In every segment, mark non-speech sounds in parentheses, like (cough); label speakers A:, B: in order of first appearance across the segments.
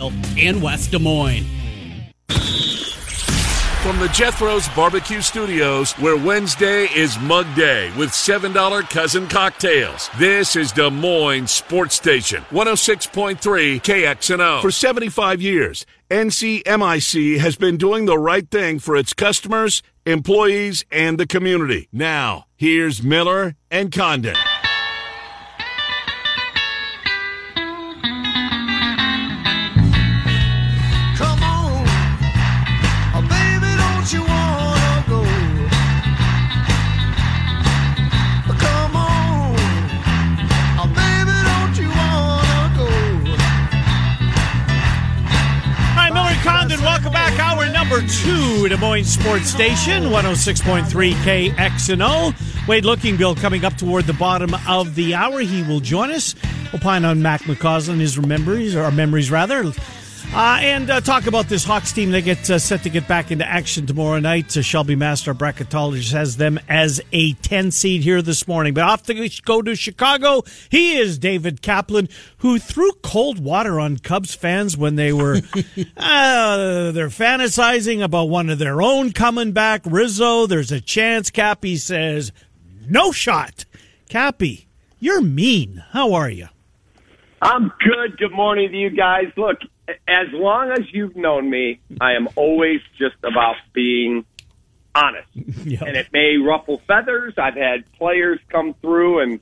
A: And West Des Moines.
B: From the Jethro's Barbecue Studios, where Wednesday is Mug Day with $7 cousin cocktails. This is Des Moines Sports Station, 106.3 KXNO. For 75 years, NCMIC has been doing the right thing for its customers, employees, and the community. Now, here's Miller and Condon.
A: Hour two, Des Moines Sports Station, 106.3 KXNO. Wade Lookingbill coming up toward the bottom of the hour. He will join us. Opine on Mac McCausland, his memories, or memories rather. Uh, and uh, talk about this Hawks team. They get uh, set to get back into action tomorrow night. Uh, Shelby Master, our bracketologist, has them as a 10 seed here this morning. But off to go to Chicago, he is David Kaplan, who threw cold water on Cubs fans when they were (laughs) uh, they're fantasizing about one of their own coming back. Rizzo, there's a chance. Cappy says, no shot. Cappy, you're mean. How are you?
C: I'm good. Good morning to you guys. Look, as long as you've known me, I am always just about being honest. (laughs)
A: Yeah.
C: And it may ruffle feathers. I've had players come through and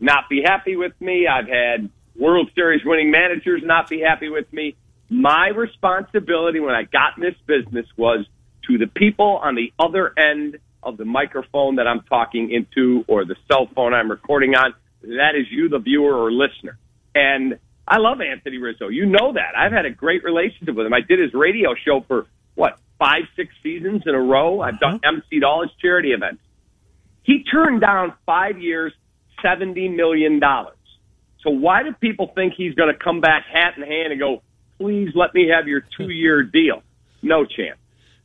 C: not be happy with me. I've had World Series winning managers not be happy with me. My responsibility when I got in this business was to the people on the other end of the microphone that I'm talking into or the cell phone I'm recording on. That is you, the viewer or listener. And I love Anthony Rizzo. You know that. I've had a great relationship with him. I did his radio show for what, five, six seasons in a row. I've done emceed all his charity events. He turned down five years, seventy million dollars. So why do people think he's going to come back hat in hand and go, please let me have your two year (laughs) deal? No chance.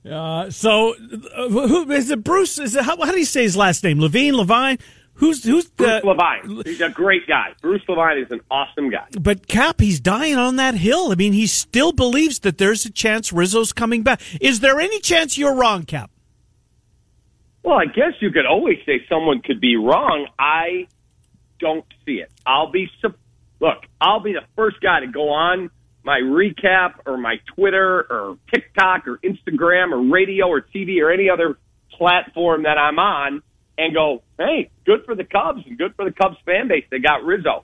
A: Uh, so, uh, who is it? Bruce? Is it how, how do you say his last name? Levine? Levine? Who's who's
C: Bruce
A: the?
C: Levine. He's a great guy. Bruce Levine is an awesome guy.
A: But Cap, he's dying on that hill. I mean, he still believes that there's a chance Rizzo's coming back. Is there any chance you're wrong, Cap?
C: Well, I guess you could always say someone could be wrong. I don't see it. I'll be look. I'll be the first guy to go on my recap or my Twitter or TikTok or Instagram or radio or TV or any other platform that I'm on and go, hey, good for the Cubs and good for the Cubs fan base. They got Rizzo.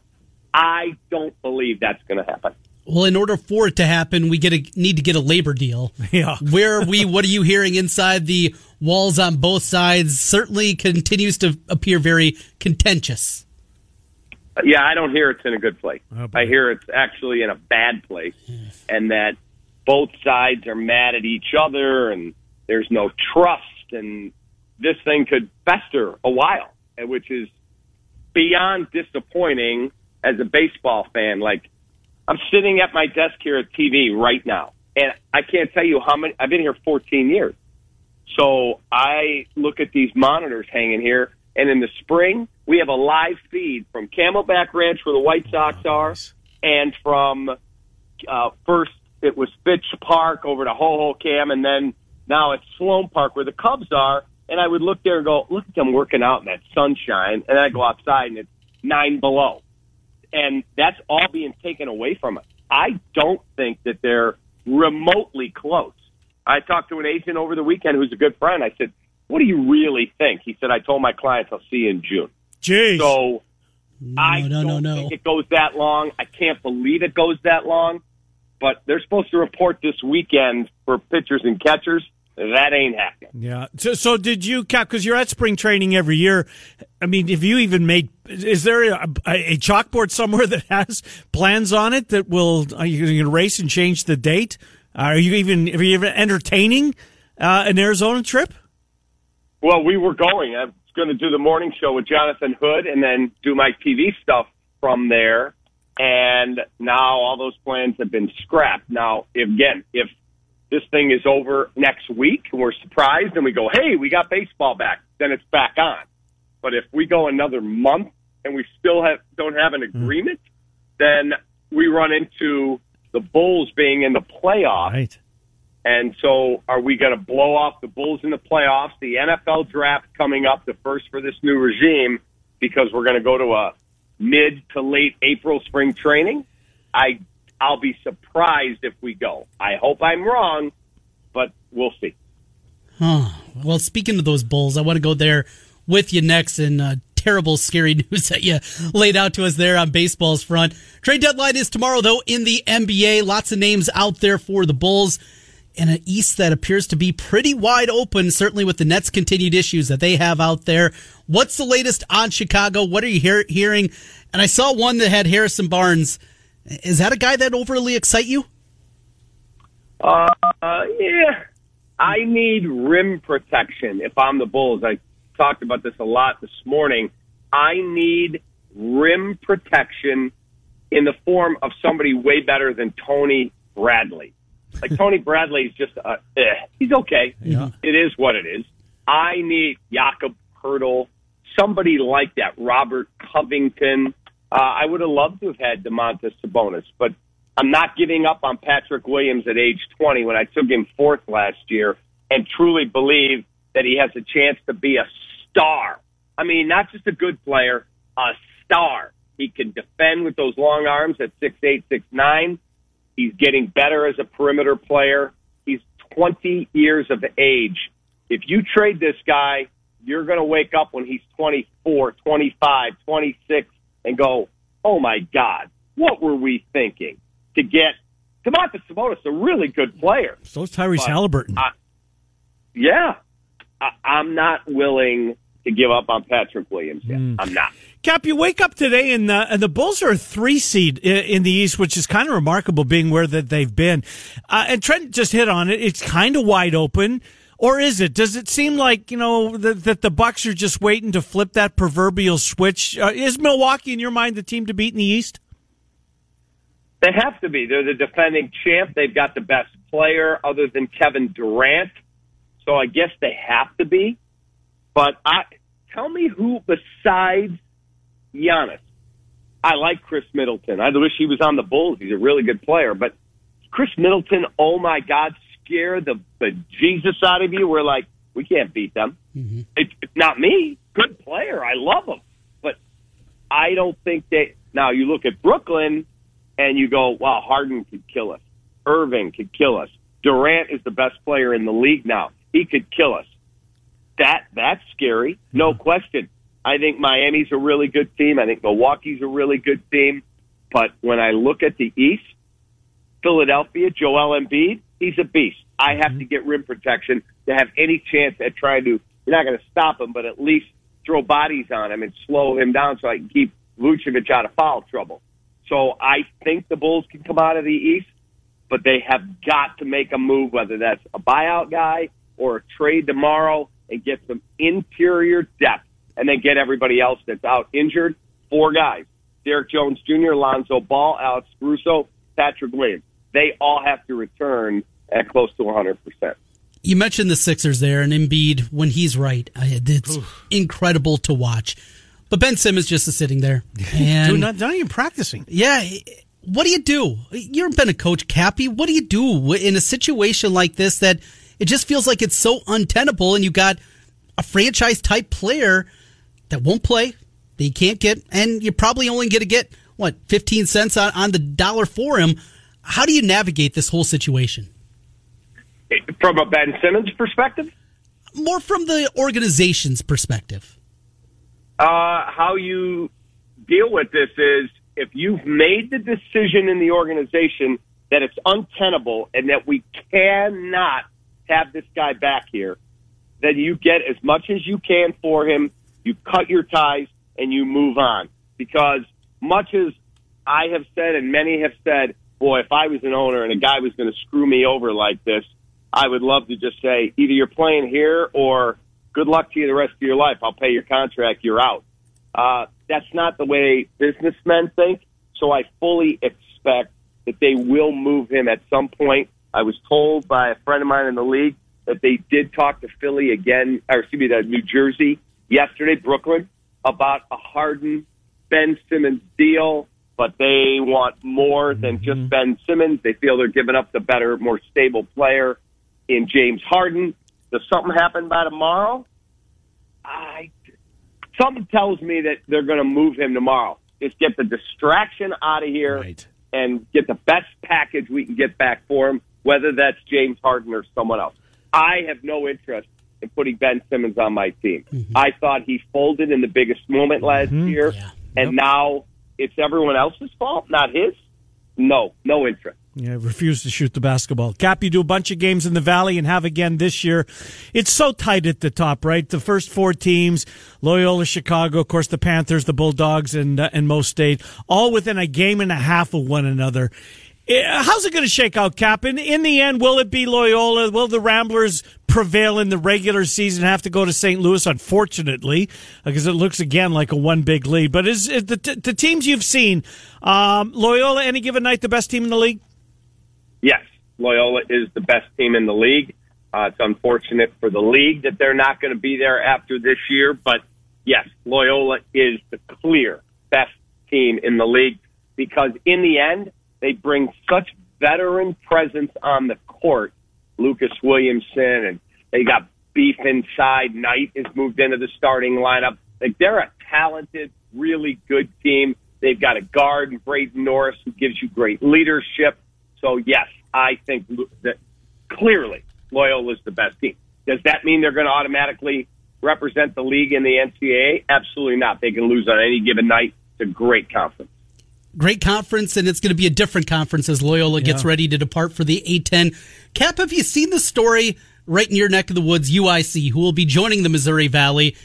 C: I don't believe that's going to happen.
D: Well, in order for it to happen, we get a, need to get a labor deal. (laughs)
A: Yeah.
D: Where are we? What are you hearing inside the walls on both sides? Certainly continues to appear very contentious.
C: Yeah, I don't hear it's in a good place.
A: Oh.
C: I hear it's actually in a bad place, and that both sides are mad at each other, and there's no trust, and this thing could fester a while, which is beyond disappointing as a baseball fan. Like, I'm sitting at my desk here at TV right now, and I can't tell you how many. I've been here 14 years, so I look at these monitors hanging here, and in the spring we have a live feed from Camelback Ranch where the White Sox are, and from uh, first it was Fitch Park over to Hohokam, and then now it's Sloan Park where the Cubs are. And I would look there and go, look at them working out in that sunshine, and then I go outside and it's nine below, and that's all being taken away from us. I don't think that they're remotely close. I talked to an agent over the weekend who's a good friend. I said, "What do you really think?" He said, "I told my clients I'll see you in June."
A: Jeez.
C: So I
D: no, no,
C: don't
D: no.
C: think it goes that long. I can't believe it goes that long. But they're supposed to report this weekend for pitchers and catchers. That ain't happening.
A: Yeah. So, so did you, because you're at spring training every year. I mean, have you even made? Is there a, a chalkboard somewhere (laughs) that has plans on it that will? Are you going to race and change the date? Are you even? Are you even entertaining uh, an Arizona trip?
C: Well, we were going. I was going to do the morning show with Jonathan Hood and then do my TV stuff from there. And now all those plans have been scrapped. Now, if, again, if this thing is over next week and we're surprised and we go, hey, we got baseball back, then it's back on. But if we go another month and we still have don't have an hmm. agreement, then we run into the Bulls being in the playoffs.
A: Right.
C: And so, are we going to blow off the Bulls in the playoffs? The NFL draft coming up, the first for this new regime, because we're going to go to a mid to late April spring training. I I'll be surprised if we go. I hope I'm wrong, but we'll see.
D: Huh. Well, speaking of those Bulls, I want to go there with you next and uh, terrible, scary (laughs) news that you laid out to us there on baseball's front. Trade deadline is tomorrow, though, in the NBA. Lots of names out there for the Bulls and an East that appears to be pretty wide open, certainly with the Nets' continued issues that they have out there. What's the latest on Chicago? What are you hear- hearing? And I saw one that had Harrison Barnes. Is that a guy that overly excite you?
C: Uh, yeah. I need rim protection if I'm the Bulls. I talked about this a lot this morning. I need rim protection in the form of somebody way better than Tony Bradley. Like Tony (laughs) Bradley is just, uh, eh, he's okay.
A: Yeah.
C: It is what it is. I need Jakob Poeltl, somebody like that, Robert Covington. Uh, I would have loved to have had Domantas Sabonis, but I'm not giving up on Patrick Williams at age 20 when I took him fourth last year and truly believe that he has a chance to be a star. I mean, not just a good player, a star. He can defend with those long arms at six eight, six nine. He's getting better as a perimeter player. He's 20 years of age. If you trade this guy, you're going to wake up when he's 24, 25, 26 and go, oh my God, what were we thinking to get Domantas Sabonis, a really good player.
A: So is Tyrese Halliburton.
C: I- Yeah. I, I'm not willing to give up on Patrick Williams yet. I'm not.
A: Cap, you wake up today and the, and the Bulls are a three seed in, in the East, which is kind of remarkable being where that they've been. Uh, and Trent just hit on it. It's kind of wide open. Or is it? Does it seem like, you know, that, that the Bucks are just waiting to flip that proverbial switch? Uh, is Milwaukee, in your mind, the team to beat in the East?
C: They have to be. They're the defending champ. They've got the best player other than Kevin Durant. So I guess they have to be. But I tell me who besides Giannis. I like Khris Middleton. I wish he was on the Bulls. He's a really good player. But Khris Middleton, oh my God, scare the, the Jesus out of you. We're like, we can't beat them. Mm-hmm. It's, it's not me. Good player. I love him. But I don't think they. Now you look at Brooklyn and you go, wow, Harden could kill us. Irving could kill us. Durant is the best player in the league now. He could kill us. That that's scary, no mm-hmm. question. I think Miami's a really good team. I think Milwaukee's a really good team. But when I look at the East, Philadelphia, Joel Embiid, he's a beast. I have mm-hmm. to get rim protection to have any chance at trying to. You're not going to stop him, but at least throw bodies on him and slow him down so I can keep Vucevic out of foul trouble. So I think the Bulls can come out of the East, but they have got to make a move, whether that's a buyout guy or a trade tomorrow and get some interior depth and then get everybody else that's out injured. Four guys. Derrick Jones Jr., Lonzo Ball, Alex Caruso, Patrick Williams. They all have to return at close to 100%.
D: You mentioned the Sixers there, and Embiid when he's right, I- it's incredible to watch. But Ben Simmons just is sitting there, (laughs) and
A: Dude, not, not even practicing.
D: yeah, what do you do? You've been a coach, Cappy. What do you do in a situation like this that it just feels like it's so untenable, and you got a franchise type player that won't play, that you can't get, and you're probably only going to get what 15 cents on, on the dollar for him. How do you navigate this whole situation?
C: From a Ben Simmons perspective,
D: More from the organization's perspective.
C: uh, how you deal with this is if you've made the decision in the organization that it's untenable and that we cannot have this guy back here, then you get as much as you can for him. You cut your ties and you move on. Because much as I have said and many have said, boy, if I was an owner and a guy was going to screw me over like this, I would love to just say either you're playing here or good luck to you the rest of your life. I'll pay your contract. You're out. Uh, that's not the way businessmen think. So I fully expect that they will move him at some point. I was told by a friend of mine in the league that they did talk to Philly again, or excuse me, to New Jersey yesterday, Brooklyn, about a Harden Ben Simmons deal, but they want more than just mm-hmm. Ben Simmons. They feel they're giving up the better, more stable player in James Harden. Does something happen by tomorrow? I something tells me that they're going to move him tomorrow. Just get the distraction out of here
A: Right.
C: and get the best package we can get back for him, whether that's James Harden or someone else. I have no interest in putting Ben Simmons on my team. Mm-hmm. I thought he folded in the biggest moment last mm-hmm. year,
D: Yeah.
C: and now it's everyone else's fault, not his. No, no interest.
A: Yeah, refuse to shoot the basketball. Cap, you do a bunch of games in the Valley and have again this year. It's so tight at the top, right? The first four teams, Loyola, Chicago, of course, the Panthers, the Bulldogs, and uh, and Most State, all within a game and a half of one another. Eh, How's it going to shake out, Cap? In, in the end, will it be Loyola? Will the Ramblers prevail in the regular season? Have to go to St. Louis, unfortunately, because it looks again like a one big lead. But is, is the, the teams you've seen, um, Loyola, any given night, the best team in the league?
C: Yes, Loyola is the best team in the league. Uh, it's unfortunate for the league that they're not going to be there after this year, but yes, Loyola is the clear best team in the league because in the end, they bring such veteran presence on the court. Lucas Williamson and they got beef inside. Knight has moved into the starting lineup. Like they're a talented, really good team. They've got a guard in Braden Norris who gives you great leadership. So yes, I think that clearly is the best team. Does that mean they're going to automatically represent the league in the NCAA? Absolutely not. They can lose on any given night. It's a great conference.
D: Great conference, and it's going to be a different conference as Loyola gets ready to depart for the A10. Cap, have you seen the story right in your neck of the woods, UIC, who will be joining the Missouri Valley?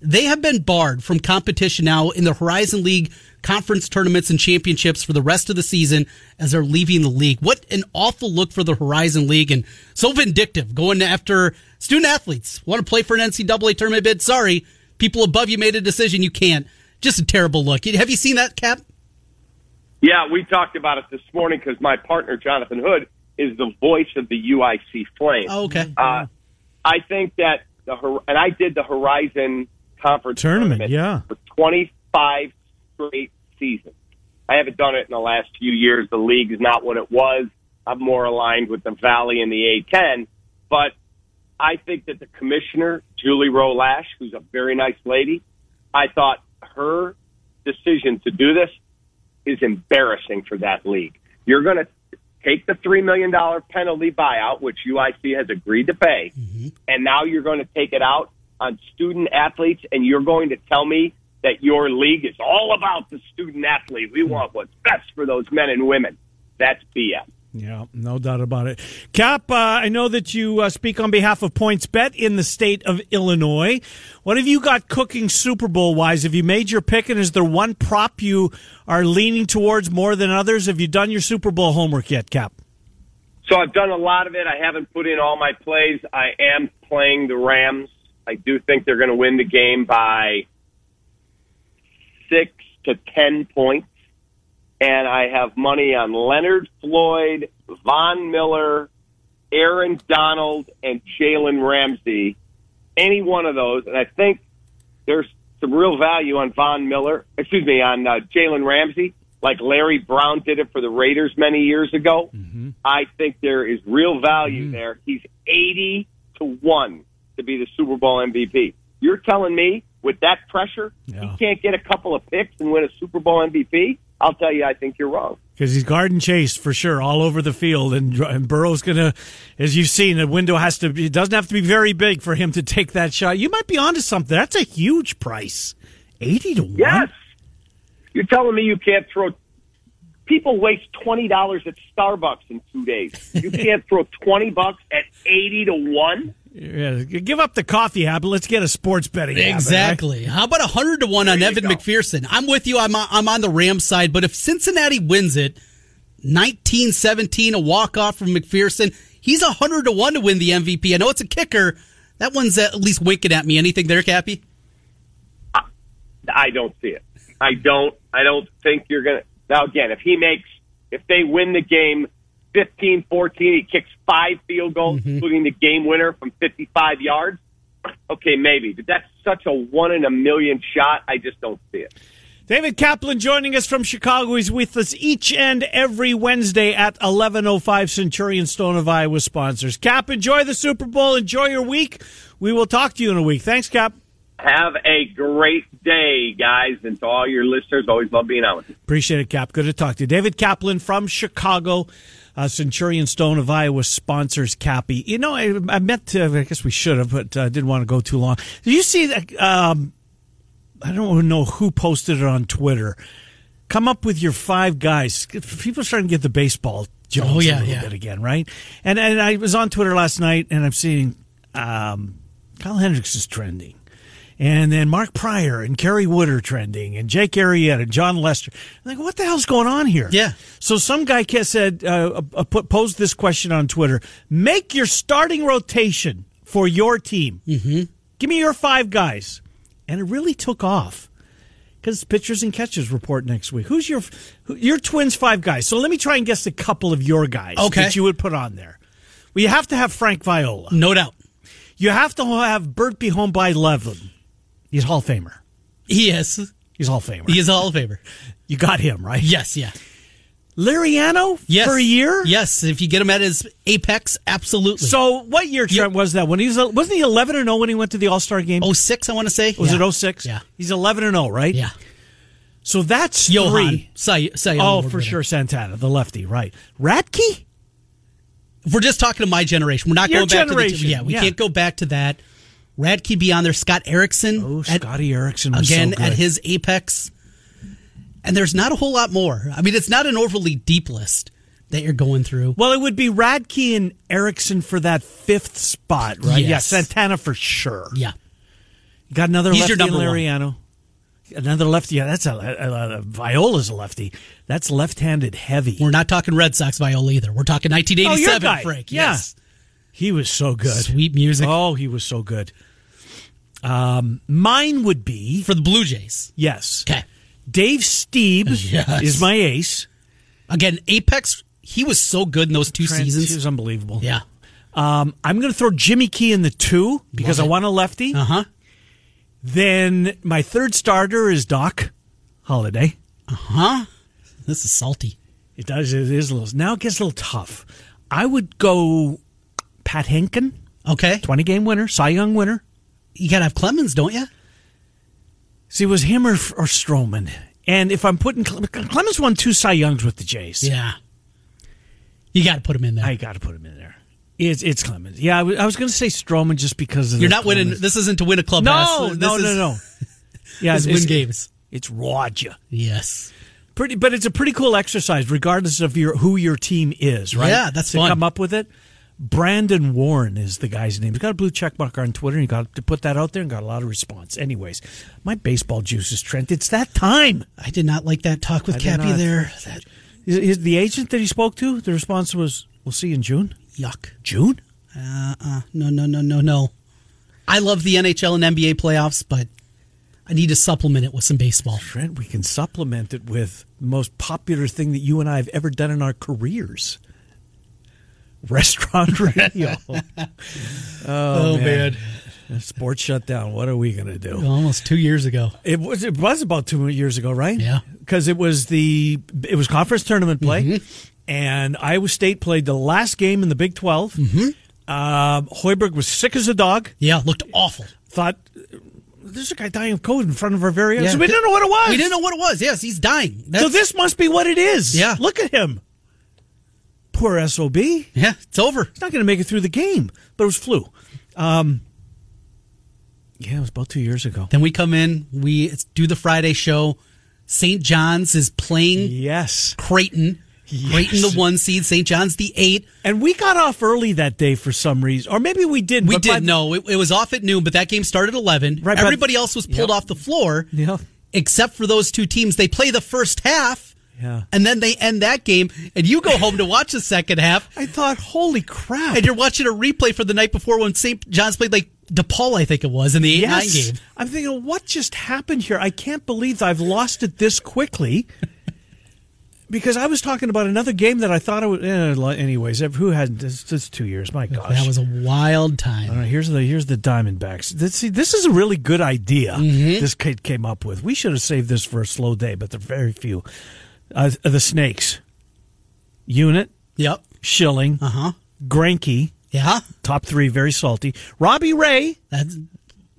D: They have been barred from competition now in the Horizon League conference tournaments and championships for the rest of the season as they're leaving the league. What an awful look for the Horizon League and so vindictive going after student athletes. Want to play for an NCAA tournament bid? Sorry, people above you made a decision. You can't. Just a terrible look. Have you seen that, Cap?
C: Yeah, we talked about it this morning because my partner Jonathan Hood is the voice of the UIC Flames.
D: Oh, okay.
C: Uh, I think that the Hor- and I did the Horizon Conference
A: Tournament, yeah.
C: for 25 straight seasons. I haven't done it in the last few years. The league is not what it was. I'm more aligned with the Valley and the A10, but I think that the commissioner Julie Roe Lach, who's a very nice lady, I thought her decision to do this is embarrassing for that league. You're going to take the $3 million penalty buyout, which UIC has agreed to pay, mm-hmm. and now you're going to take it out on student athletes, and you're going to tell me that your league is all about the student athlete. We mm-hmm. want what's best for those men and women. That's BS.
A: Yeah, no doubt about it. Cap, uh, I know that you uh, speak on behalf of PointsBet in the state of Illinois. What have you got cooking Super Bowl wise? Have you made your pick, and is there one prop you are leaning towards more than others? Have you done your Super Bowl homework yet, Cap?
C: So I've done a lot of it. I haven't put in all my plays. I am playing the Rams. I do think they're going to win the game by six to ten points. And I have money on Leonard Floyd, Von Miller, Aaron Donald, and Jalen Ramsey. Any one of those. And I think there's some real value on Von Miller, excuse me, on uh, Jalen Ramsey, like Larry Brown did it for the Raiders many years ago. I think there is real value there. He's 80 to 1 to be the Super Bowl MVP. You're telling me with that pressure,
A: Yeah.
C: he can't get a couple of picks and win a Super Bowl MVP? I'll tell you, I think you're wrong.
A: Because he's garden chased for sure all over the field, and, and Burrow's gonna, as you've seen, the window has to. be It doesn't have to be very big for him to take that shot. You might be onto something. That's a huge price, eighty to one.
C: Yes. You're telling me you can't throw People waste twenty dollars at Starbucks in two days. You (laughs) can't throw twenty bucks at eighty to one.
A: Yeah, give up the coffee habit. Let's get a sports betting habit, right?
D: Exactly. How about a hundred to one on Evan
C: go.
D: McPherson? I'm with you. I'm on, I'm on the Rams side, but if Cincinnati wins it, 19-17, a walk off from McPherson, he's a hundred to one to win the MVP. I know it's a kicker. That one's at least winking at me. Anything there, Cappy?
C: I don't see it. I don't. I don't think you're gonna. Now again, if he makes, if they win the game 15-14, he kicks five field goals, mm-hmm. including the game winner from 55 yards. Okay, maybe, but that's such a one in a million shot. I just don't see it.
A: David Kaplan joining us from Chicago. He's with us each and every Wednesday at 11.05 Centurion Stone of Iowa sponsors. Cap, enjoy the Super Bowl. Enjoy your week. We will talk to you in a week. Thanks, Cap.
C: Have a great day, guys, and to all your listeners, always love being on with you.
A: Appreciate it, Cap. Good to talk to you. David Kaplan from Chicago. Uh, Centurion Stone of Iowa sponsors Cappy. You know, I, I meant to, I guess we should have, but uh, didn't want to go too long. Did you see that? Um, I don't know who posted it on Twitter. Come up with your five guys. People are starting to get the baseball Jones
D: Oh, yeah,
A: a little
D: yeah.
A: bit again, right? And and I was on Twitter last night, and I'm seeing um, Kyle Hendricks is trending, and then Mark Prior and Kerry Wood are trending, and Jake Arrieta and Jon Lester. I'm like, what the hell's going on here?
D: Yeah.
A: So some guy said, uh, uh, put, posed this question on Twitter: Make your starting rotation for your team. Mm-hmm. Give me your five guys, and it really took off because pitchers and catchers report next week. Who's your your Twins five guys? So let me try and guess a couple of your guys
D: Okay.
A: that you would put on there. Well, you have to have Frank Viola.
D: No doubt.
A: You have to have Bert Be Home by Levin. He's Hall of Famer.
D: He is.
A: He's Hall of Famer.
D: He is a Hall of Famer.
A: You got him right.
D: Yes, yeah.
A: Liriano
D: Yes.
A: for a year.
D: Yes, if you get him at his apex, absolutely.
A: So what year Trent was that? When he was wasn't he eleven and zero when he went to the All Star game?
D: 06, I want to say.
A: was
D: yeah.
A: it 06?
D: Yeah.
A: He's eleven and zero, right?
D: Yeah.
A: So that's
D: Johan.
A: three.
D: Cy Young
A: Oh, for sure, Santana, the lefty, right?
D: Radke. We're just talking to my generation, we're not
A: Your
D: going back
A: generation,
D: to the yeah. We
A: yeah.
D: can't go back to that. Radke be on there. Scott Erickson.
A: Oh,
D: at-
A: Scotty Erickson was
D: again
A: so good.
D: at his apex. And there's not a whole lot more. I mean, it's not an overly deep list that you're going through.
A: Well, it would be Radke and Erickson for that fifth spot, right? Yeah, Santana for sure.
D: Yeah.
A: You got another
D: He's
A: lefty
D: your number
A: in
D: one.
A: Liriano. Another lefty. Yeah, that's a, a, a Viola's a lefty. That's left-handed heavy.
D: We're not talking Red Sox Viola either. We're talking
A: Oh,
D: 1987,
A: guy.
D: Frank.
A: Yeah.
D: Yes.
A: He was so good.
D: Sweet music
A: Oh, he was so good. Um, mine would be
D: for the Blue Jays.
A: yes.
D: Okay.
A: Dave Stieb
D: Yes.
A: is my ace.
D: Again, Apex, he was so good in those two
A: Trent,
D: seasons.
A: He was unbelievable.
D: yeah.
A: Um, I'm going to throw Jimmy Key in the two because I want a lefty.
D: Uh huh.
A: Then my third starter is Doc Halladay.
D: Uh huh? This is salty.
A: It does. It is a little. Now it gets a little tough. I would go Pat Hentgen,
D: Okay.
A: 20 game winner, Cy Young winner.
D: You got to have Clemens, don't you?
A: See, it was him or, or Stroman. And if I'm putting Cle- Clemens won two Cy Youngs with the Jays.
D: Yeah. You got to put him in there.
A: I got to put him in there. It's it's Clemens. Yeah, I was, was going to say Stroman just because of
D: You're not winning. This isn't to win a club.
A: No,
D: This
A: no,
D: is-
A: no, no. (laughs) Yeah, it's,
D: win games.
A: It's Roger.
D: Yes.
A: Pretty, but it's a pretty cool exercise, regardless of your who your team is, right?
D: Yeah, that's
A: to
D: fun.
A: come up with it. Brandon Warren is the guy's name. He's got a blue check mark on Twitter. And he got to put that out there and got a lot of response. Anyways, my baseball juice is Trent. It's that time.
D: I did not like that talk with
A: I
D: Cappy there. That,
A: Is, is the agent that he spoke to? The response was, "We'll see you in June."
D: yuck.
A: June?
D: Uh, uh, no, no, no, no, no. I love the NHL and NBA playoffs, but I need to supplement it with some baseball.
A: Trent, we can supplement it with the most popular thing that you and I have ever done in our careers. Restaurant (laughs) radio. oh, (laughs) man. Sports shut down. What are we going to do?
D: Almost two years ago.
A: It was it was about two years ago, right?
D: Yeah.
A: because it was the it was conference tournament play, and Iowa State played the last game in the Big 12 Mm-hmm. Uh, Hoiberg was sick as a dog.
D: Yeah, looked awful.
A: Thought there's a guy dying of COVID in front of our very eyes.
D: Yeah.
A: We didn't know what it was.
D: We didn't know what it was. Yes, he's dying. That's,
A: so this must be what it is.
D: Yeah.
A: look at him. Poor sob.
D: Yeah, it's over.
A: He's not going to make it through the game, but it was flu. Um, yeah, it was about two years ago.
D: Then we come in, we do the Friday show. St. John's is playing
A: Yes.
D: Creighton. Creighton the one seed, St. John's the eight.
A: And we got off early that day for some reason. Or maybe we didn't.
D: We did know it, it was off at noon, but that game started at eleven.
A: Right,
D: Everybody else was pulled
A: Yep.
D: off the floor,
A: Yeah.
D: except for those two teams. They play the first half,
A: Yeah.
D: and then they end that game, and you go home to watch the second half,
A: I thought, holy crap.
D: and you're watching a replay for the night before when St. John's played like DePaul, I think it was, in the eight nine game.
A: I'm thinking, what just happened here? I can't believe I've lost it this quickly. (laughs) because I was talking about another game that I thought it was. Eh, anyways, who had this? This two years. My gosh.
D: That was a wild time.
A: All right, here's the here's the Diamondbacks. This, see, this is a really good idea.
D: Mm-hmm.
A: This kid came up with. We should have saved this for a slow day, but there are very few. Uh, the Snakes, Unit,
D: Yep.
A: Schilling,
D: Uh huh.
A: Greinke,
D: Yeah.
A: top three, very salty. Robbie Ray,
D: That's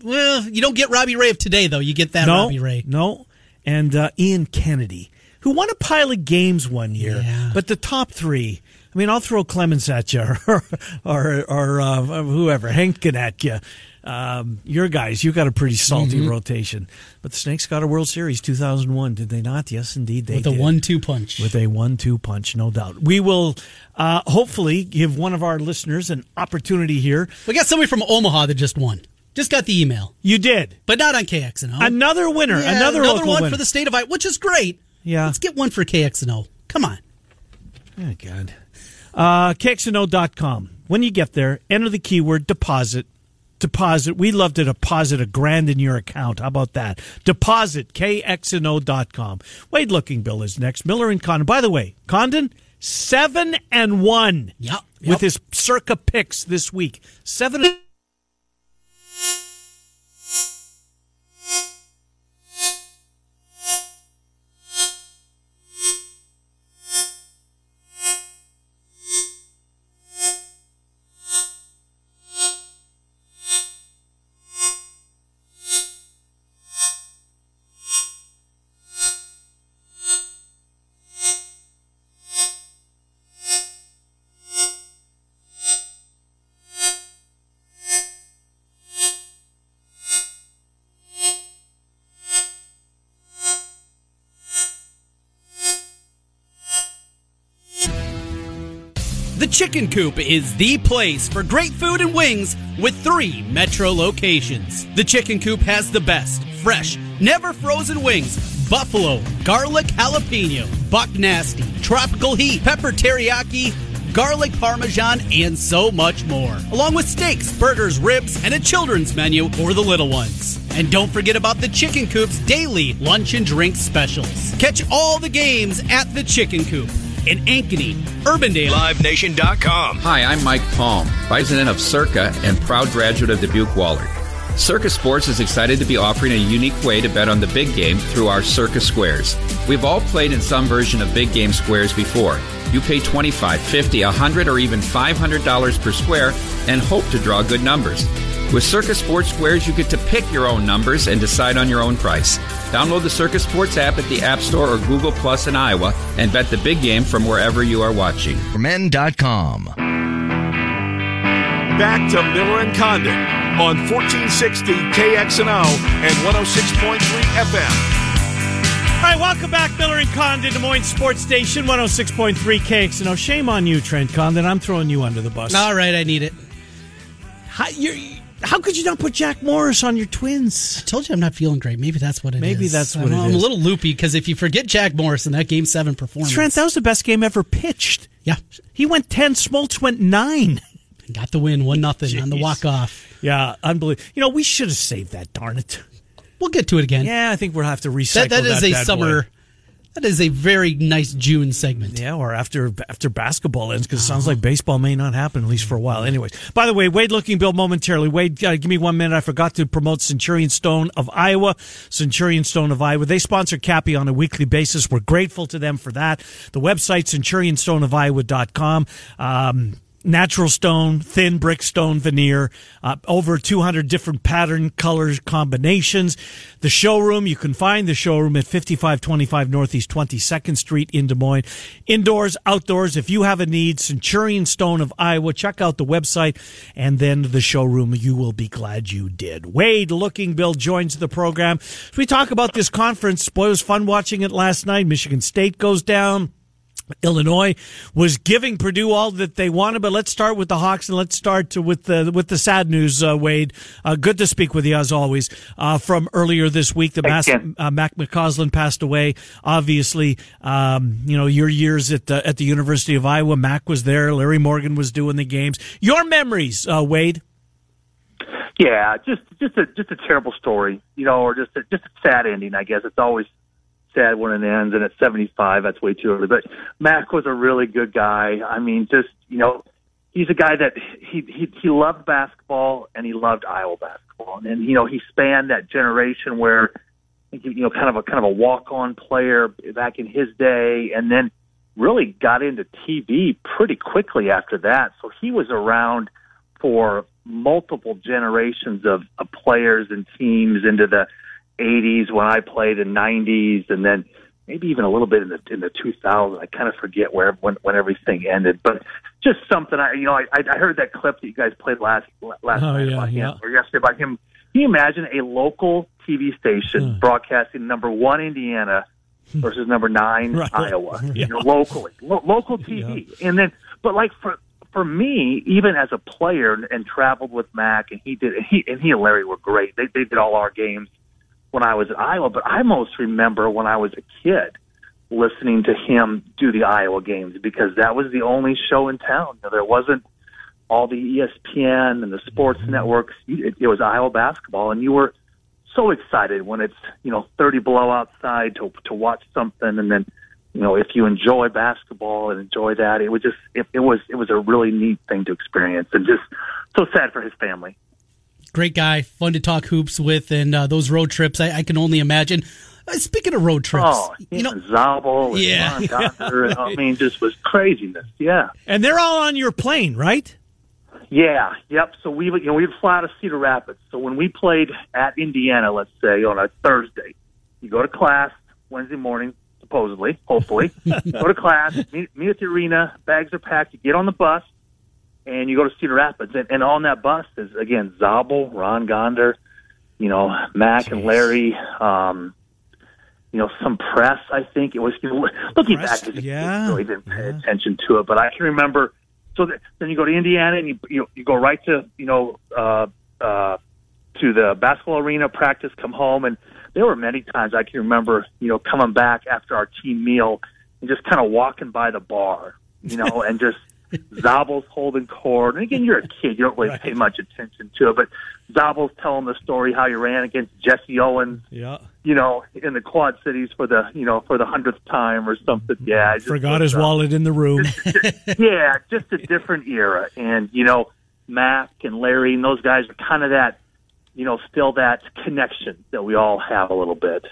D: well, you don't get Robbie Ray of today though. You get that
A: no,
D: Robbie Ray.
A: no, and uh, Ian Kennedy, who won a pile of games one year.
D: Yeah.
A: But the top three, I mean, I'll throw Clemens at you, (laughs) or or, or uh, whoever, Hentgen at you. Um, your guys, you got a pretty salty
D: Mm-hmm.
A: rotation. But the Snakes got a World Series 2001, did they not? Yes, indeed, they did.
D: With a
A: did.
D: one-two punch.
A: with a one-two punch, no doubt. We will uh, hopefully give one of our listeners an opportunity here.
D: we got somebody from Omaha that just won. Just got the email,
A: You did
D: but not on KXNO.
A: another winner,
D: Yeah,
A: another,
D: another
A: local
D: one
A: winner.
D: for the state of Iowa, which is great.
A: Yeah.
D: Let's get one for KXNO. Come on.
A: Oh, God. Uh, KXNO.com. When you get there, enter the keyword deposit. Deposit. We love to deposit a grand in your account. How about that? Deposit. KXNO.com. Wade Lookingbill is next. Miller and Condon. By the way, Condon, seven and one.
D: Yep,
A: With his circa picks this week. Seven
D: The Chicken Coop is the place for great food and wings with three metro locations. The Chicken Coop has the best, fresh, never frozen wings buffalo, garlic jalapeno, buck nasty, tropical heat, pepper teriyaki, garlic parmesan, and so much more. Along with steaks, burgers, ribs, and a children's menu for the little ones. And don't forget about the Chicken Coop's daily lunch and drink specials. Catch all the games at the Chicken Coop in Ankeny, Urbandale,
E: LiveNation.com.
F: Hi, I'm Mike Palm, President of Circa and proud graduate of Dubuque Wahlert. Circa Sports is excited to be offering a unique way to bet on the big game through our Circa Squares. We've all played in some version of big game squares before. You pay 25, 50, 100 or even $500 per square and hope to draw good numbers. With Circa Sports Squares, you get to pick your own numbers and decide on your own price. Download the Circa Sports app at the App Store or Google Plus in Iowa and bet the big game from wherever you are watching.
E: For men.com.
B: Back to Miller and Condon on 1460 KXNO and 106.3 FM.
A: All right, welcome back, Miller and Condon, Des Moines Sports Station, 106.3 KXNO. Shame on you, Trent Condon. I'm throwing you under the bus.
D: All right, I need it.
A: How, you're, how could you not put Jack Morris on your twins?
D: I told you I'm not feeling great. Maybe that's what it is.
A: Maybe that's what
D: I'm,
A: it
D: I'm
A: is.
D: a little loopy because if you forget Jack Morris in that Game Seven performance,
A: Trent, that was the best game ever pitched.
D: yeah,
A: He went 10, Smoltz went 9. (laughs)
D: got the win, one nothing on the walk off.
A: Yeah, unbelievable. You know, we should have saved that, darn it.
D: We'll get to it again.
A: Yeah, I think we'll have to recycle
D: that, that is a
A: bad
D: summer.
A: boy.
D: That is a very nice June segment.
A: Yeah, or after after basketball ends, because it sounds like baseball may not happen at least for a while. Anyways, by the way, Wade Lookingbill momentarily. Wade, uh, give me one minute. I forgot to promote Centurion Stone of Iowa. Centurion Stone of Iowa. They sponsor Cappy on a weekly basis. We're grateful to them for that. The website centurionstoneofiowa.com. Um, natural stone, thin brick stone veneer, uh, over 200 different pattern colors combinations. The showroom, you can find the showroom at 5525 Northeast 22nd Street in Des Moines. Indoors, outdoors, if you have a need, Centurion Stone of Iowa, check out the website and then the showroom. You will be glad you did. Wade Lookingbill joins the program. We talk about this conference. Boy, it was fun watching it last night. Michigan State goes down. Illinois was giving Purdue all that they wanted, but let's start with the Hawks and let's start with the with the sad news. Uh, Wade, uh, good to speak with you as always. Uh, from earlier this week, the Mas- uh, Mac McCausland passed away. Obviously, um, you know your years at the, at the University of Iowa. Mac was there. Larry Morgan was doing the games. Your memories, uh, Wade.
G: Yeah, just just a just a terrible story, you know, or just a, just a sad ending. I guess it's always sad when it ends, and at 75, that's way too early. But Mac was a really good guy. I mean, just you know, he's a guy that he he he loved basketball and he loved Iowa basketball, and you know, he spanned that generation where you know, kind of a kind of a walk on player back in his day, and then really got into TV pretty quickly after that. So he was around for multiple generations of, of players and teams into the 80s when I played in 90s, and then maybe even a little bit in the in the 2000s. I kind of forget where when when everything ended, but just something. I you know I I heard that clip that you guys played last last
A: Oh,
G: night
A: yeah,
G: about
A: yeah.
G: him or yesterday about him. Can you imagine a local TV station
A: Hmm.
G: broadcasting number one Indiana versus number nine
A: Right.
G: Iowa, (laughs)
A: Yeah.
G: you know, locally, lo- local TV, and then but like for for me, even as a player and, and traveled with Mac, and he did, and he and he and Larry were great. They they did all our games when I was at Iowa, but I most remember when I was a kid listening to him do the Iowa games because that was the only show in town. You know, there wasn't all the ESPN and the sports mm-hmm. networks. It, it was Iowa basketball, and you were so excited when it's you know 30 below outside to to watch something, and then you know if you enjoy basketball and enjoy that, it was just it, it was it was a really neat thing to experience, and just so sad for his family.
D: Great guy, fun to talk hoops with, and uh, those road trips, I, I can only imagine. Uh, speaking of road trips,
G: Oh,
D: you know,
G: and Zabel and
D: Yeah.
G: Doctor, and, I mean, just was craziness. Yeah,
A: And they're all on your plane, right?
G: yeah, yep. So we would, you know, we'd fly out of Cedar Rapids. So when we played at Indiana, let's say on a Thursday, you go to class Wednesday morning, supposedly, hopefully, (laughs) go to class, meet, meet at the arena, bags are packed, you get on the bus, and you go to Cedar Rapids. And, and on that bus is again Zabel, Ron Gonder, you know, Mac and Larry. Um, you know, some press. I think it was. You know, looking
A: Press,
G: back, I
A: yeah,
G: really didn't pay attention to it, but I can remember. So that, then you go to Indiana and you you, you go right to you know uh, uh, to the basketball arena, practice, come home, and there were many times I can remember you know coming back after our team meal and just kind of walking by the bar, you know, (laughs) and just Zabel's holding court. And again, you're a kid, you don't really pay much attention to it, but Zabel's telling the story how you ran against Jesse Owens
A: Yeah.
G: you know, in the Quad Cities for the, you know, for the hundredth time or something. Yeah, just
A: Forgot
G: was,
A: his
G: uh,
A: wallet in the room.
G: yeah, just a different era. And you know, Mac and Larry and those guys are kind of that, you know, still that connection that we all have a little bit.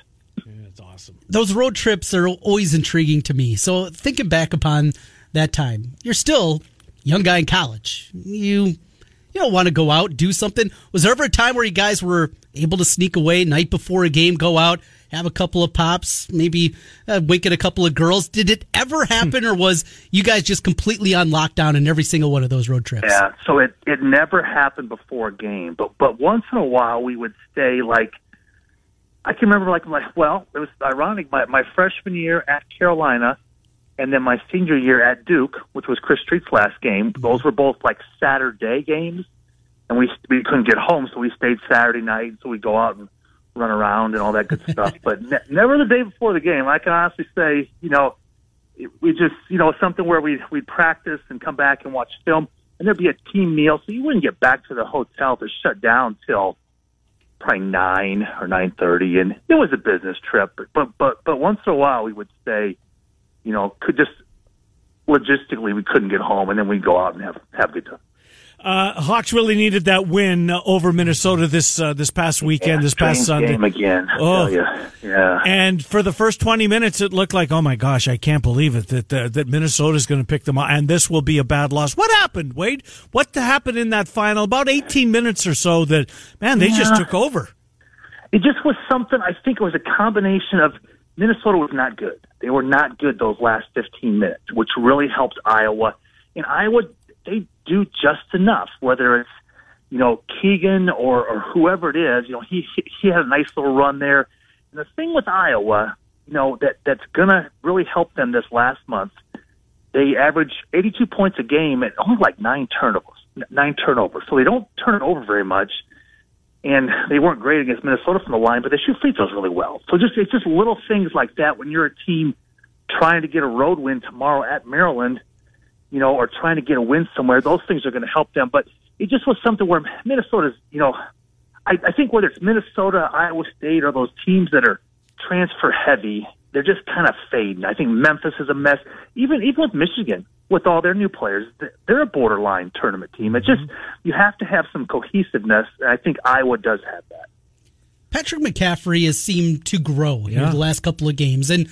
A: Yeah, that's awesome.
D: those road trips are always intriguing to me. So thinking back upon that time, you're still a young guy in college. You you don't want to go out do something. Was there ever a time where you guys were able to sneak away night before a game, go out, have a couple of pops, maybe uh, wink at a couple of girls? Did it ever happen, or was you guys just completely on lockdown in every single one of those road trips?
G: Yeah, so it it never happened before a game, but but once in a while we would stay like. I can remember like my well, it was ironic. My my freshman year at Carolina, and then my senior year at Duke, which was Chris Street's last game. Mm-hmm. Those were both like Saturday games, and we we couldn't get home, so we stayed Saturday night. So we go out and run around and all that good stuff. (laughs) But ne- never the day before the game. I can honestly say, you know, it- we just you know something where we we would practice and come back and watch film, and there'd be a team meal, so you wouldn't get back to the hotel to shut down till probably nine or nine thirty, and it was a business trip. But but but but once in a while we would stay, you know, could just logistically we couldn't get home, and then we'd go out and have have a good time.
A: Uh, Hawks really needed that win over Minnesota this uh, this past weekend, this past Sunday.
G: game again.
A: Oh.
G: yeah.
A: And for the first 20 minutes, it looked like, oh my gosh, I can't believe it that uh, that Minnesota's going to pick them up, and this will be a bad loss. What happened, Wade? What happened in that final? About 18 minutes or so that, man, they just took over.
G: it just was something. I think it was a combination of Minnesota was not good. They were not good those last 15 minutes, which really helped Iowa. And Iowa, they do just enough. Whether it's you know Keegan or or whoever it is, you know he he had a nice little run there. And the thing with Iowa, you know that that's gonna really help them this last month. They average 82 points a game and only like nine turnovers, nine turnovers. So they don't turn it over very much and they weren't great against Minnesota from the line, but they shoot free throws really well. So just it's just little things like that when you're a team trying to get a road win tomorrow at Maryland, you know, or trying to get a win somewhere. Those things are going to help them. But it just was something where Minnesota's, you know, I, I think whether it's Minnesota, Iowa State, or those teams that are transfer heavy, they're just kind of fading. I think Memphis is a mess. Even even with Michigan, with all their new players, they're a borderline tournament team. It just mm-hmm. you have to have some cohesiveness, and I think Iowa does have that.
D: Patrick McCaffery has seemed to grow in
A: Yeah.
D: the last couple of games, and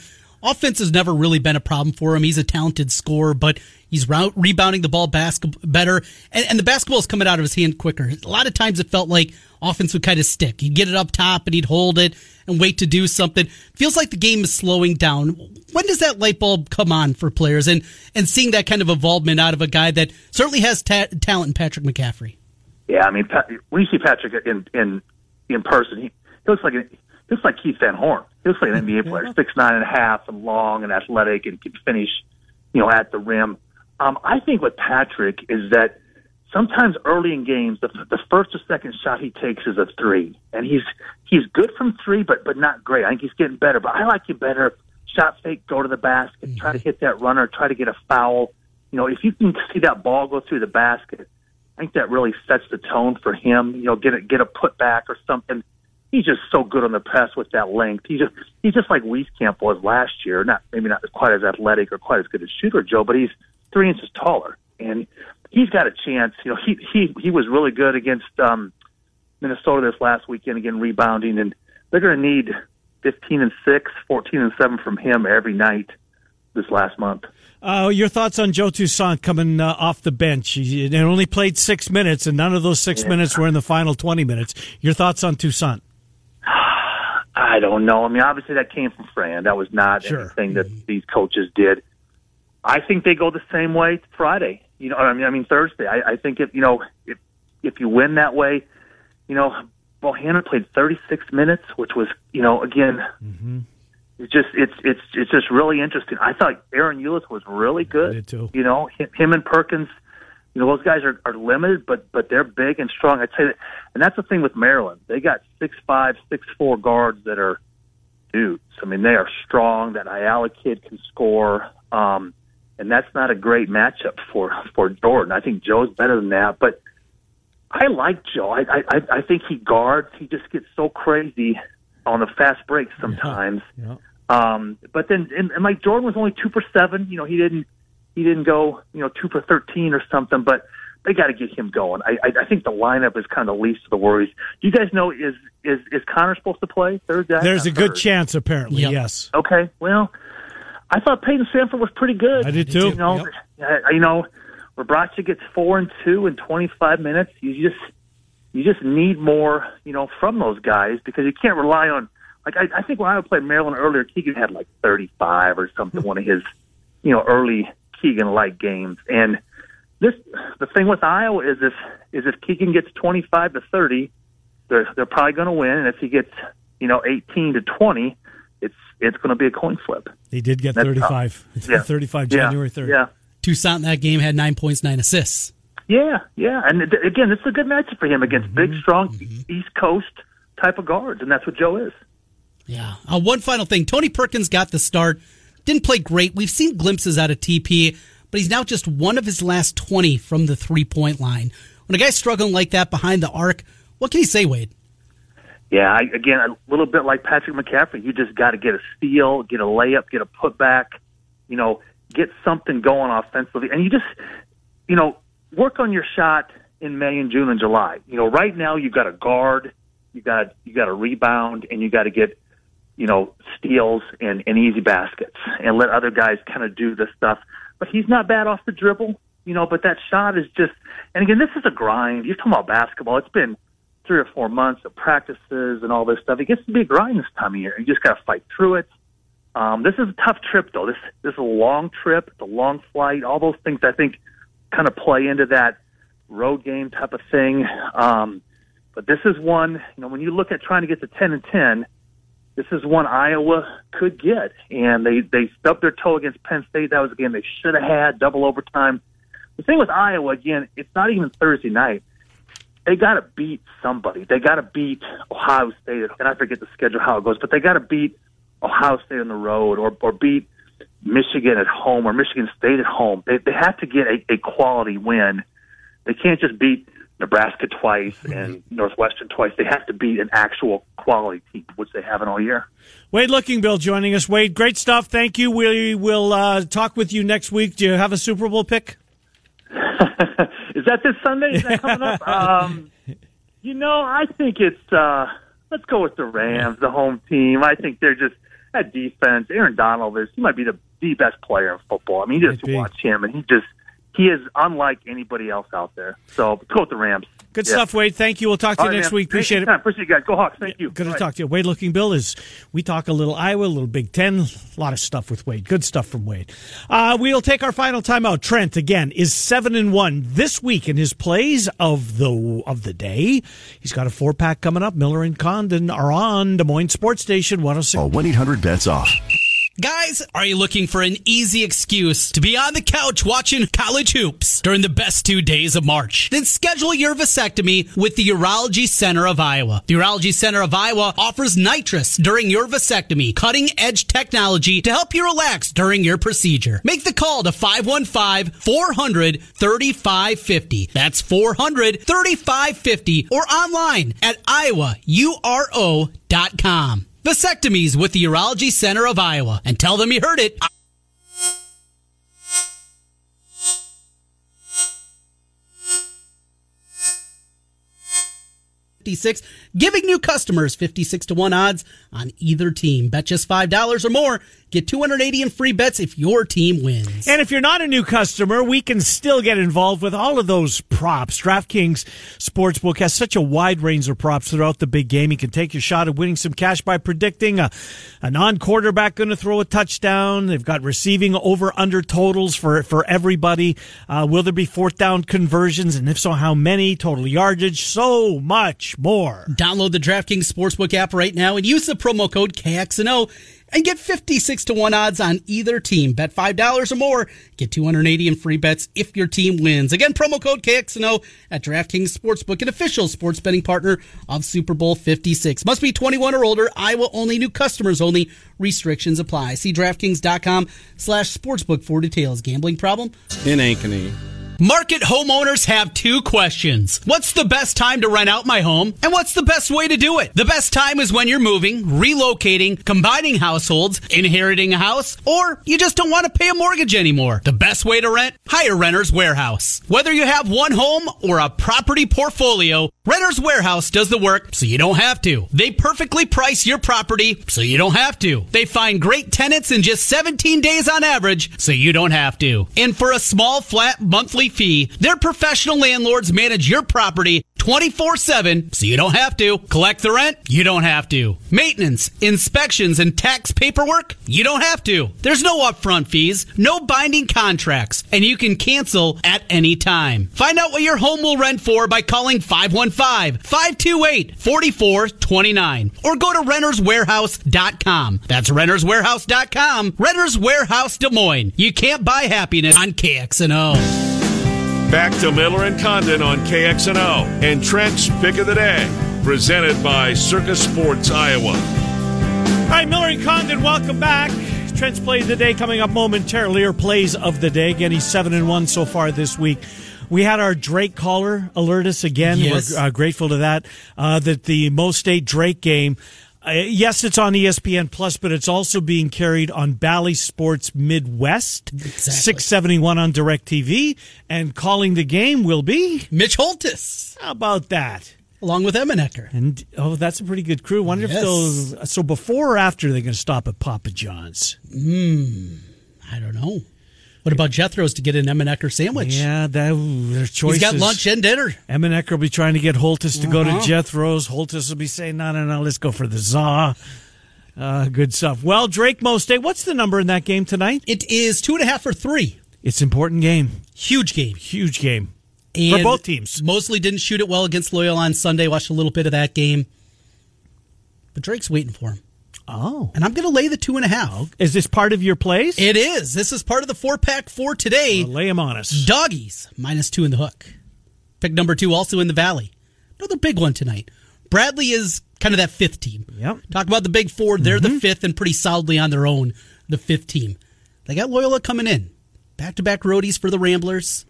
D: offense has never really been a problem for him. He's a talented scorer, but he's rebounding the ball basket better, and, and the basketball is coming out of his hand quicker. A lot of times it felt like offense would kind of stick. He'd get it up top and he'd hold it and wait to do something. Feels like the game is slowing down. When does that light bulb come on for players and, and seeing that kind of involvement out of a guy that certainly has ta- talent in Patrick McCaffery?
G: Yeah, I mean, when you see Patrick in in in person, he, he looks like he looks like Keith Van Horn. He looks like an NBA player, six nine and a half, and long and athletic, and can finish, you know, at the rim. Um, I think with Patrick is that sometimes early in games, the, the first or second shot he takes is a three, and he's he's good from three, but but not great. I think he's getting better, but I like him better. Shot fake, go to the basket, try to hit that runner, try to get a foul. You know, if you can see that ball go through the basket, I think that really sets the tone for him. You know, get a get a putback or something. He's just so good on the press with that length. He's just he's just like Wieskamp was last year. Not maybe not quite as athletic or quite as good a shooter, Joe, but he's three inches taller and he's got a chance. You know, he he he was really good against um, Minnesota this last weekend again rebounding, and they're going to need 15 and six, 14 and seven from him every night this last month.
A: Uh, your thoughts on Joe Toussaint coming uh, off the bench? He he only played six minutes, and none of those six minutes were in the final 20 minutes. Your thoughts on Toussaint?
G: I don't know. I mean, obviously that came from Fran. That was not
A: Sure.
G: anything that these coaches did. I think they go the same way Friday. You know, I mean, I mean Thursday. I, I think if you know if if you win that way, you know, Bohannon played 36 minutes, which was you know again, mm-hmm. it's just it's it's it's just really interesting. I thought Ahron Ulis was really good.
A: did too.
G: You know, him, him and Perkins. You know, those guys are, are limited, but but they're big and strong. I'd say that, and that's the thing with Maryland. They got six five, six four guards that are dudes. I mean, they are strong. That Ayala kid can score, um, and that's not a great matchup for for Jordan. I think Joe's better than that, but I like Joe. I I I think he guards. He just gets so crazy on the fast breaks sometimes.
A: Yeah.
G: Um, but then, and, and like Jordan was only two for seven. You know, he didn't he didn't go you know two for thirteen or something. But they got to get him going. I, I I think the lineup is kind of the least of the worries. Do you guys know is is is Connor supposed to play Thursday?
A: There's a
G: I've
A: good
G: heard.
A: chance, apparently.
D: Yep.
A: Yes.
G: Okay, well, I thought Payton Sandfort was pretty good.
A: I did too.
G: You know,
A: Yep.
G: uh, you know, Rebraca gets four and two in 25 minutes. You just you just need more, you know, from those guys because you can't rely on. Like I, I think when I played Maryland earlier, Keegan had like 35 or something. (laughs) one of his, you know, early Keegan-like games. And this, the thing with Iowa is if is if Keegan gets 25 to 30, they're they're probably going to win. And if he gets, you know, 18 to 20, it's it's going to be a coin flip.
A: He did get (laughs) 35.
G: Yeah.
A: 35 January 3rd.
G: Yeah.
D: Toussaint in that game had nine points, nine assists.
G: Yeah, yeah, and th- again, it's a good matchup for him against
A: Mm-hmm.
G: big, strong East Coast type of guards, and that's what Joe is.
D: Yeah. Uh, one final thing. Tony Perkins got the start. Didn't play great. We've seen glimpses out of TP, but he's now just one of his last 20 from the three point line. When a guy's struggling like that behind the arc, what can he say, Wade?
G: Yeah, I, again, a little bit like Patrick McCaffery, you just got to get a steal, get a layup, get a putback, you know, get something going offensively, and you just, you know, work on your shot in May and June and July. You know, right now you've got to guard, you got you got to rebound, and you got to get you know steals and, and easy baskets, and let other guys kind of do the stuff. But he's not bad off the dribble, you know. But that shot is just, and again, this is a grind. You're talking about basketball. It's been three or four months of practices and all this stuff. It gets to be a grind this time of year. You just got to fight through it. Um, this is a tough trip, though. This this is a long trip. A long flight. All those things I think kind of play into that road game type of thing. Um, but this is one. You know, when you look at trying to get to ten and ten, this is one Iowa could get. And they they stubbed their toe against Penn State. That was a game they should have had double overtime. The thing with Iowa again, it's not even Thursday night. They got to beat somebody. They got to beat Ohio State, and I forget the schedule how it goes, but they got to beat Ohio State on the road or or beat Michigan at home or Michigan State at home. They they have to get a, a quality win. They can't just beat Nebraska twice (laughs) and Northwestern twice. They have to beat an actual quality team, which they haven't all year.
A: Wade Lookingbill joining us. Wade, great stuff. Thank you. We will uh, talk with you next week. Do you have a Super Bowl pick? (laughs)
G: Is that this Sunday? Is that coming up? Um, you know, I think it's. uh Let's go with the Rams, the home team. I think they're just that defense. Aaron Donald is. He might be the the best player in football. I mean, you just watch him, and he just he is unlike anybody else out there. So let's go with the Rams.
A: Good
G: Yeah.
A: stuff, Wade. Thank you. We'll talk to
G: All
A: you
G: right,
A: next
G: man.
A: week. Appreciate
G: Thanks
A: it.
G: for. Appreciate you guys. Go Hawks. Thank you.
A: Good to
G: All right.
A: talk to you. Wade Lookingbill is we talk a little Iowa, a little Big Ten, a lot of stuff with Wade. Good stuff from Wade. Uh, we'll take our final timeout. Trent again is seven and one this week in his plays of the of the day. He's got a four pack coming up. Miller and Condon are on Des Moines Sports Station one hundred six.
H: Call 1 800 bets off.
D: Guys, are you looking for an easy excuse to be on the couch watching college hoops during the best two days of March? Then schedule your vasectomy with the Urology Center of Iowa. The Urology Center of Iowa offers nitrous during your vasectomy, cutting edge technology to help you relax during your procedure. Make the call to 515 400 3550. That's 400 3550 or online at iowauro.com. Vasectomies with the Urology Center of Iowa. And tell them you heard it. 56, giving new customers 56 to 1 odds on either team. Bet just $5 or more. Get 280 in free bets if your team wins.
A: And if you're not a new customer, we can still get involved with all of those props. DraftKings Sportsbook has such a wide range of props throughout the big game. You can take your shot at winning some cash by predicting a, a non-quarterback going to throw a touchdown. They've got receiving over/under totals for for everybody. Uh, will there be fourth down conversions, and if so, how many? Total yardage, so much more.
D: Download the DraftKings Sportsbook app right now and use the promo code KXNO and get 56 to 1 odds on either team. Bet $5 or more. Get 280 in free bets if your team wins. Again, promo code KXNO at DraftKings Sportsbook, an official sports betting partner of Super Bowl 56. Must be 21 or older. Iowa only. New customers only. Restrictions apply. See DraftKings.com slash sportsbook for details. Gambling problem?
I: in Ankeny.
D: Market homeowners have two questions. What's the best time to rent out my home? And what's the best way to do it? The best time is when you're moving, relocating, combining households, inheriting a house, or you just don't want to pay a mortgage anymore. The best way to rent? Hire Renter's Warehouse. Whether you have one home or a property portfolio, Renter's Warehouse does the work so you don't have to. They perfectly price your property so you don't have to. They find great tenants in just 17 days on average so you don't have to. And for a small flat monthly fee, their professional landlords manage your property 24 7 so you don't have to. Collect the rent? You don't have to. Maintenance, inspections, and tax paperwork? You don't have to. There's no upfront fees, no binding contracts, and you can cancel at any time. Find out what your home will rent for by calling 515 528 4429 or go to renterswarehouse.com. That's renterswarehouse.com. Renters Warehouse Des Moines. You can't buy happiness on KXNO.
B: Back to Miller and Condon on KXNO and Trent's Pick of the Day, presented by Circa Sports Iowa.
A: All right, Miller and Condon, welcome back. Trent's play of the day coming up momentarily, or plays of the day. Again, he's seven and one so far this week. We had our Drake caller alert us again.
D: Yes.
A: We're uh, grateful to that. Uh, that the Mo State Drake game. Uh, yes, it's on ESPN Plus, but it's also being carried on Bally Sports Midwest, six seventy one on Directv, and calling the game will be
D: Mitch Holtis.
A: How about that?
D: Along with Emenecker.
A: And oh, that's a pretty good crew. Wonder
D: Yes.
A: if they'll. So before or after they're going to stop at Papa John's?
D: Hmm. I don't know. What about Jethro's to get an Emenecker sandwich?
A: Yeah, that ooh, their choices.
D: He's got lunch and dinner.
A: Emenecker will be trying to get Holtis to go to
D: Uh-huh.
A: Jethro's. Holtis will be saying, "No, no, no, let's go for the za." Uh, good stuff. Well, Drake Mo State, what's the number in that game tonight?
D: It is two and a half or three.
A: It's important game.
D: Huge game.
A: Huge game
D: And
A: for both teams.
D: Mosley didn't shoot it well against Loyola on Sunday. Watched a little bit of that game. But Drake's waiting for him.
A: Oh.
D: And I'm going to lay the two and a half.
A: Is this part of your plays?
D: It is. This is part of the four pack for today.
A: Well, lay them on us.
D: Doggies, minus two in the hook. Pick number two, also in the Valley. Another big one tonight. Bradley is kind of that fifth team.
A: Yep.
D: Talk about the big four. They're the mm-hmm. fifth and pretty solidly on their own, the fifth team. They got Loyola coming in. Back to back roadies for the Ramblers.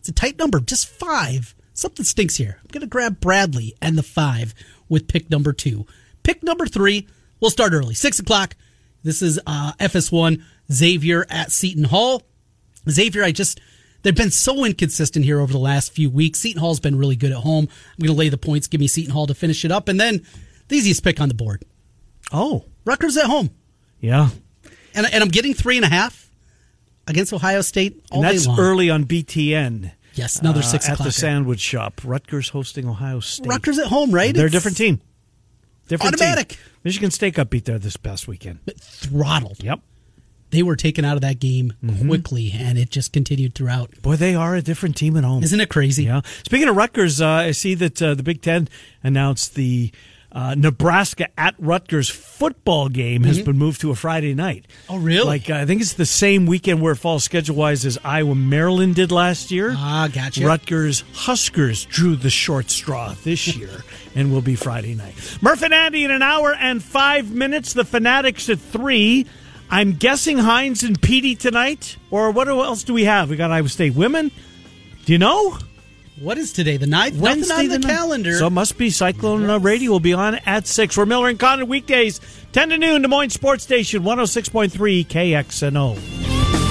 D: It's a tight number, just five. Something stinks here. I'm going to grab Bradley and the five with pick number two. Pick number three, we'll start early, six o'clock. This is uh, FS1 Xavier at Seton Hall. Xavier, I just, they've been so inconsistent here over the last few weeks. Seton Hall's been really good at home. I'm going to lay the points, give me Seton Hall to finish it up. And then the easiest pick on the board
A: Oh,
D: Rutgers at home.
A: yeah.
D: And, and I'm getting three and a half against Ohio State all
A: and that's
D: day long.
A: early on BTN.
D: Yes, another
A: uh,
D: six
A: at the sandwich shop. Rutgers hosting Ohio State.
D: Rutgers at home, right?
A: They're a different team. Different team.
D: Automatic.
A: Michigan State got beat there this past weekend.
D: But Throttled.
A: Yep.
D: They were taken out of that game
A: Mm-hmm.
D: quickly, and it just continued throughout.
A: Boy, they are a different team at home.
D: Isn't it crazy?
A: Yeah. Speaking of Rutgers, uh, I see that uh, the Big Ten announced the uh, Nebraska at Rutgers football game has been moved to a Friday night.
D: Mm-hmm. Oh, really?
A: Like uh, I think it's the same weekend where it falls schedule wise as Iowa Maryland did last year.
D: Ah, gotcha.
A: Rutgers Huskers drew the short straw this (laughs) year and will be Friday night. Murph and Andy in an hour and five minutes. The Fanatics at three. I'm guessing Hines and Petey tonight, or what else do we have? We got Iowa State women. Do you know?
D: What is today? The ninth?
A: Wednesday
D: Nothing on the,
A: ninth.
D: calendar.
A: So it must be Cyclone uh, Radio will be on at 6. We're Miller and Condon weekdays, 10 to noon, Des Moines Sports Station, 106.3 KXNO.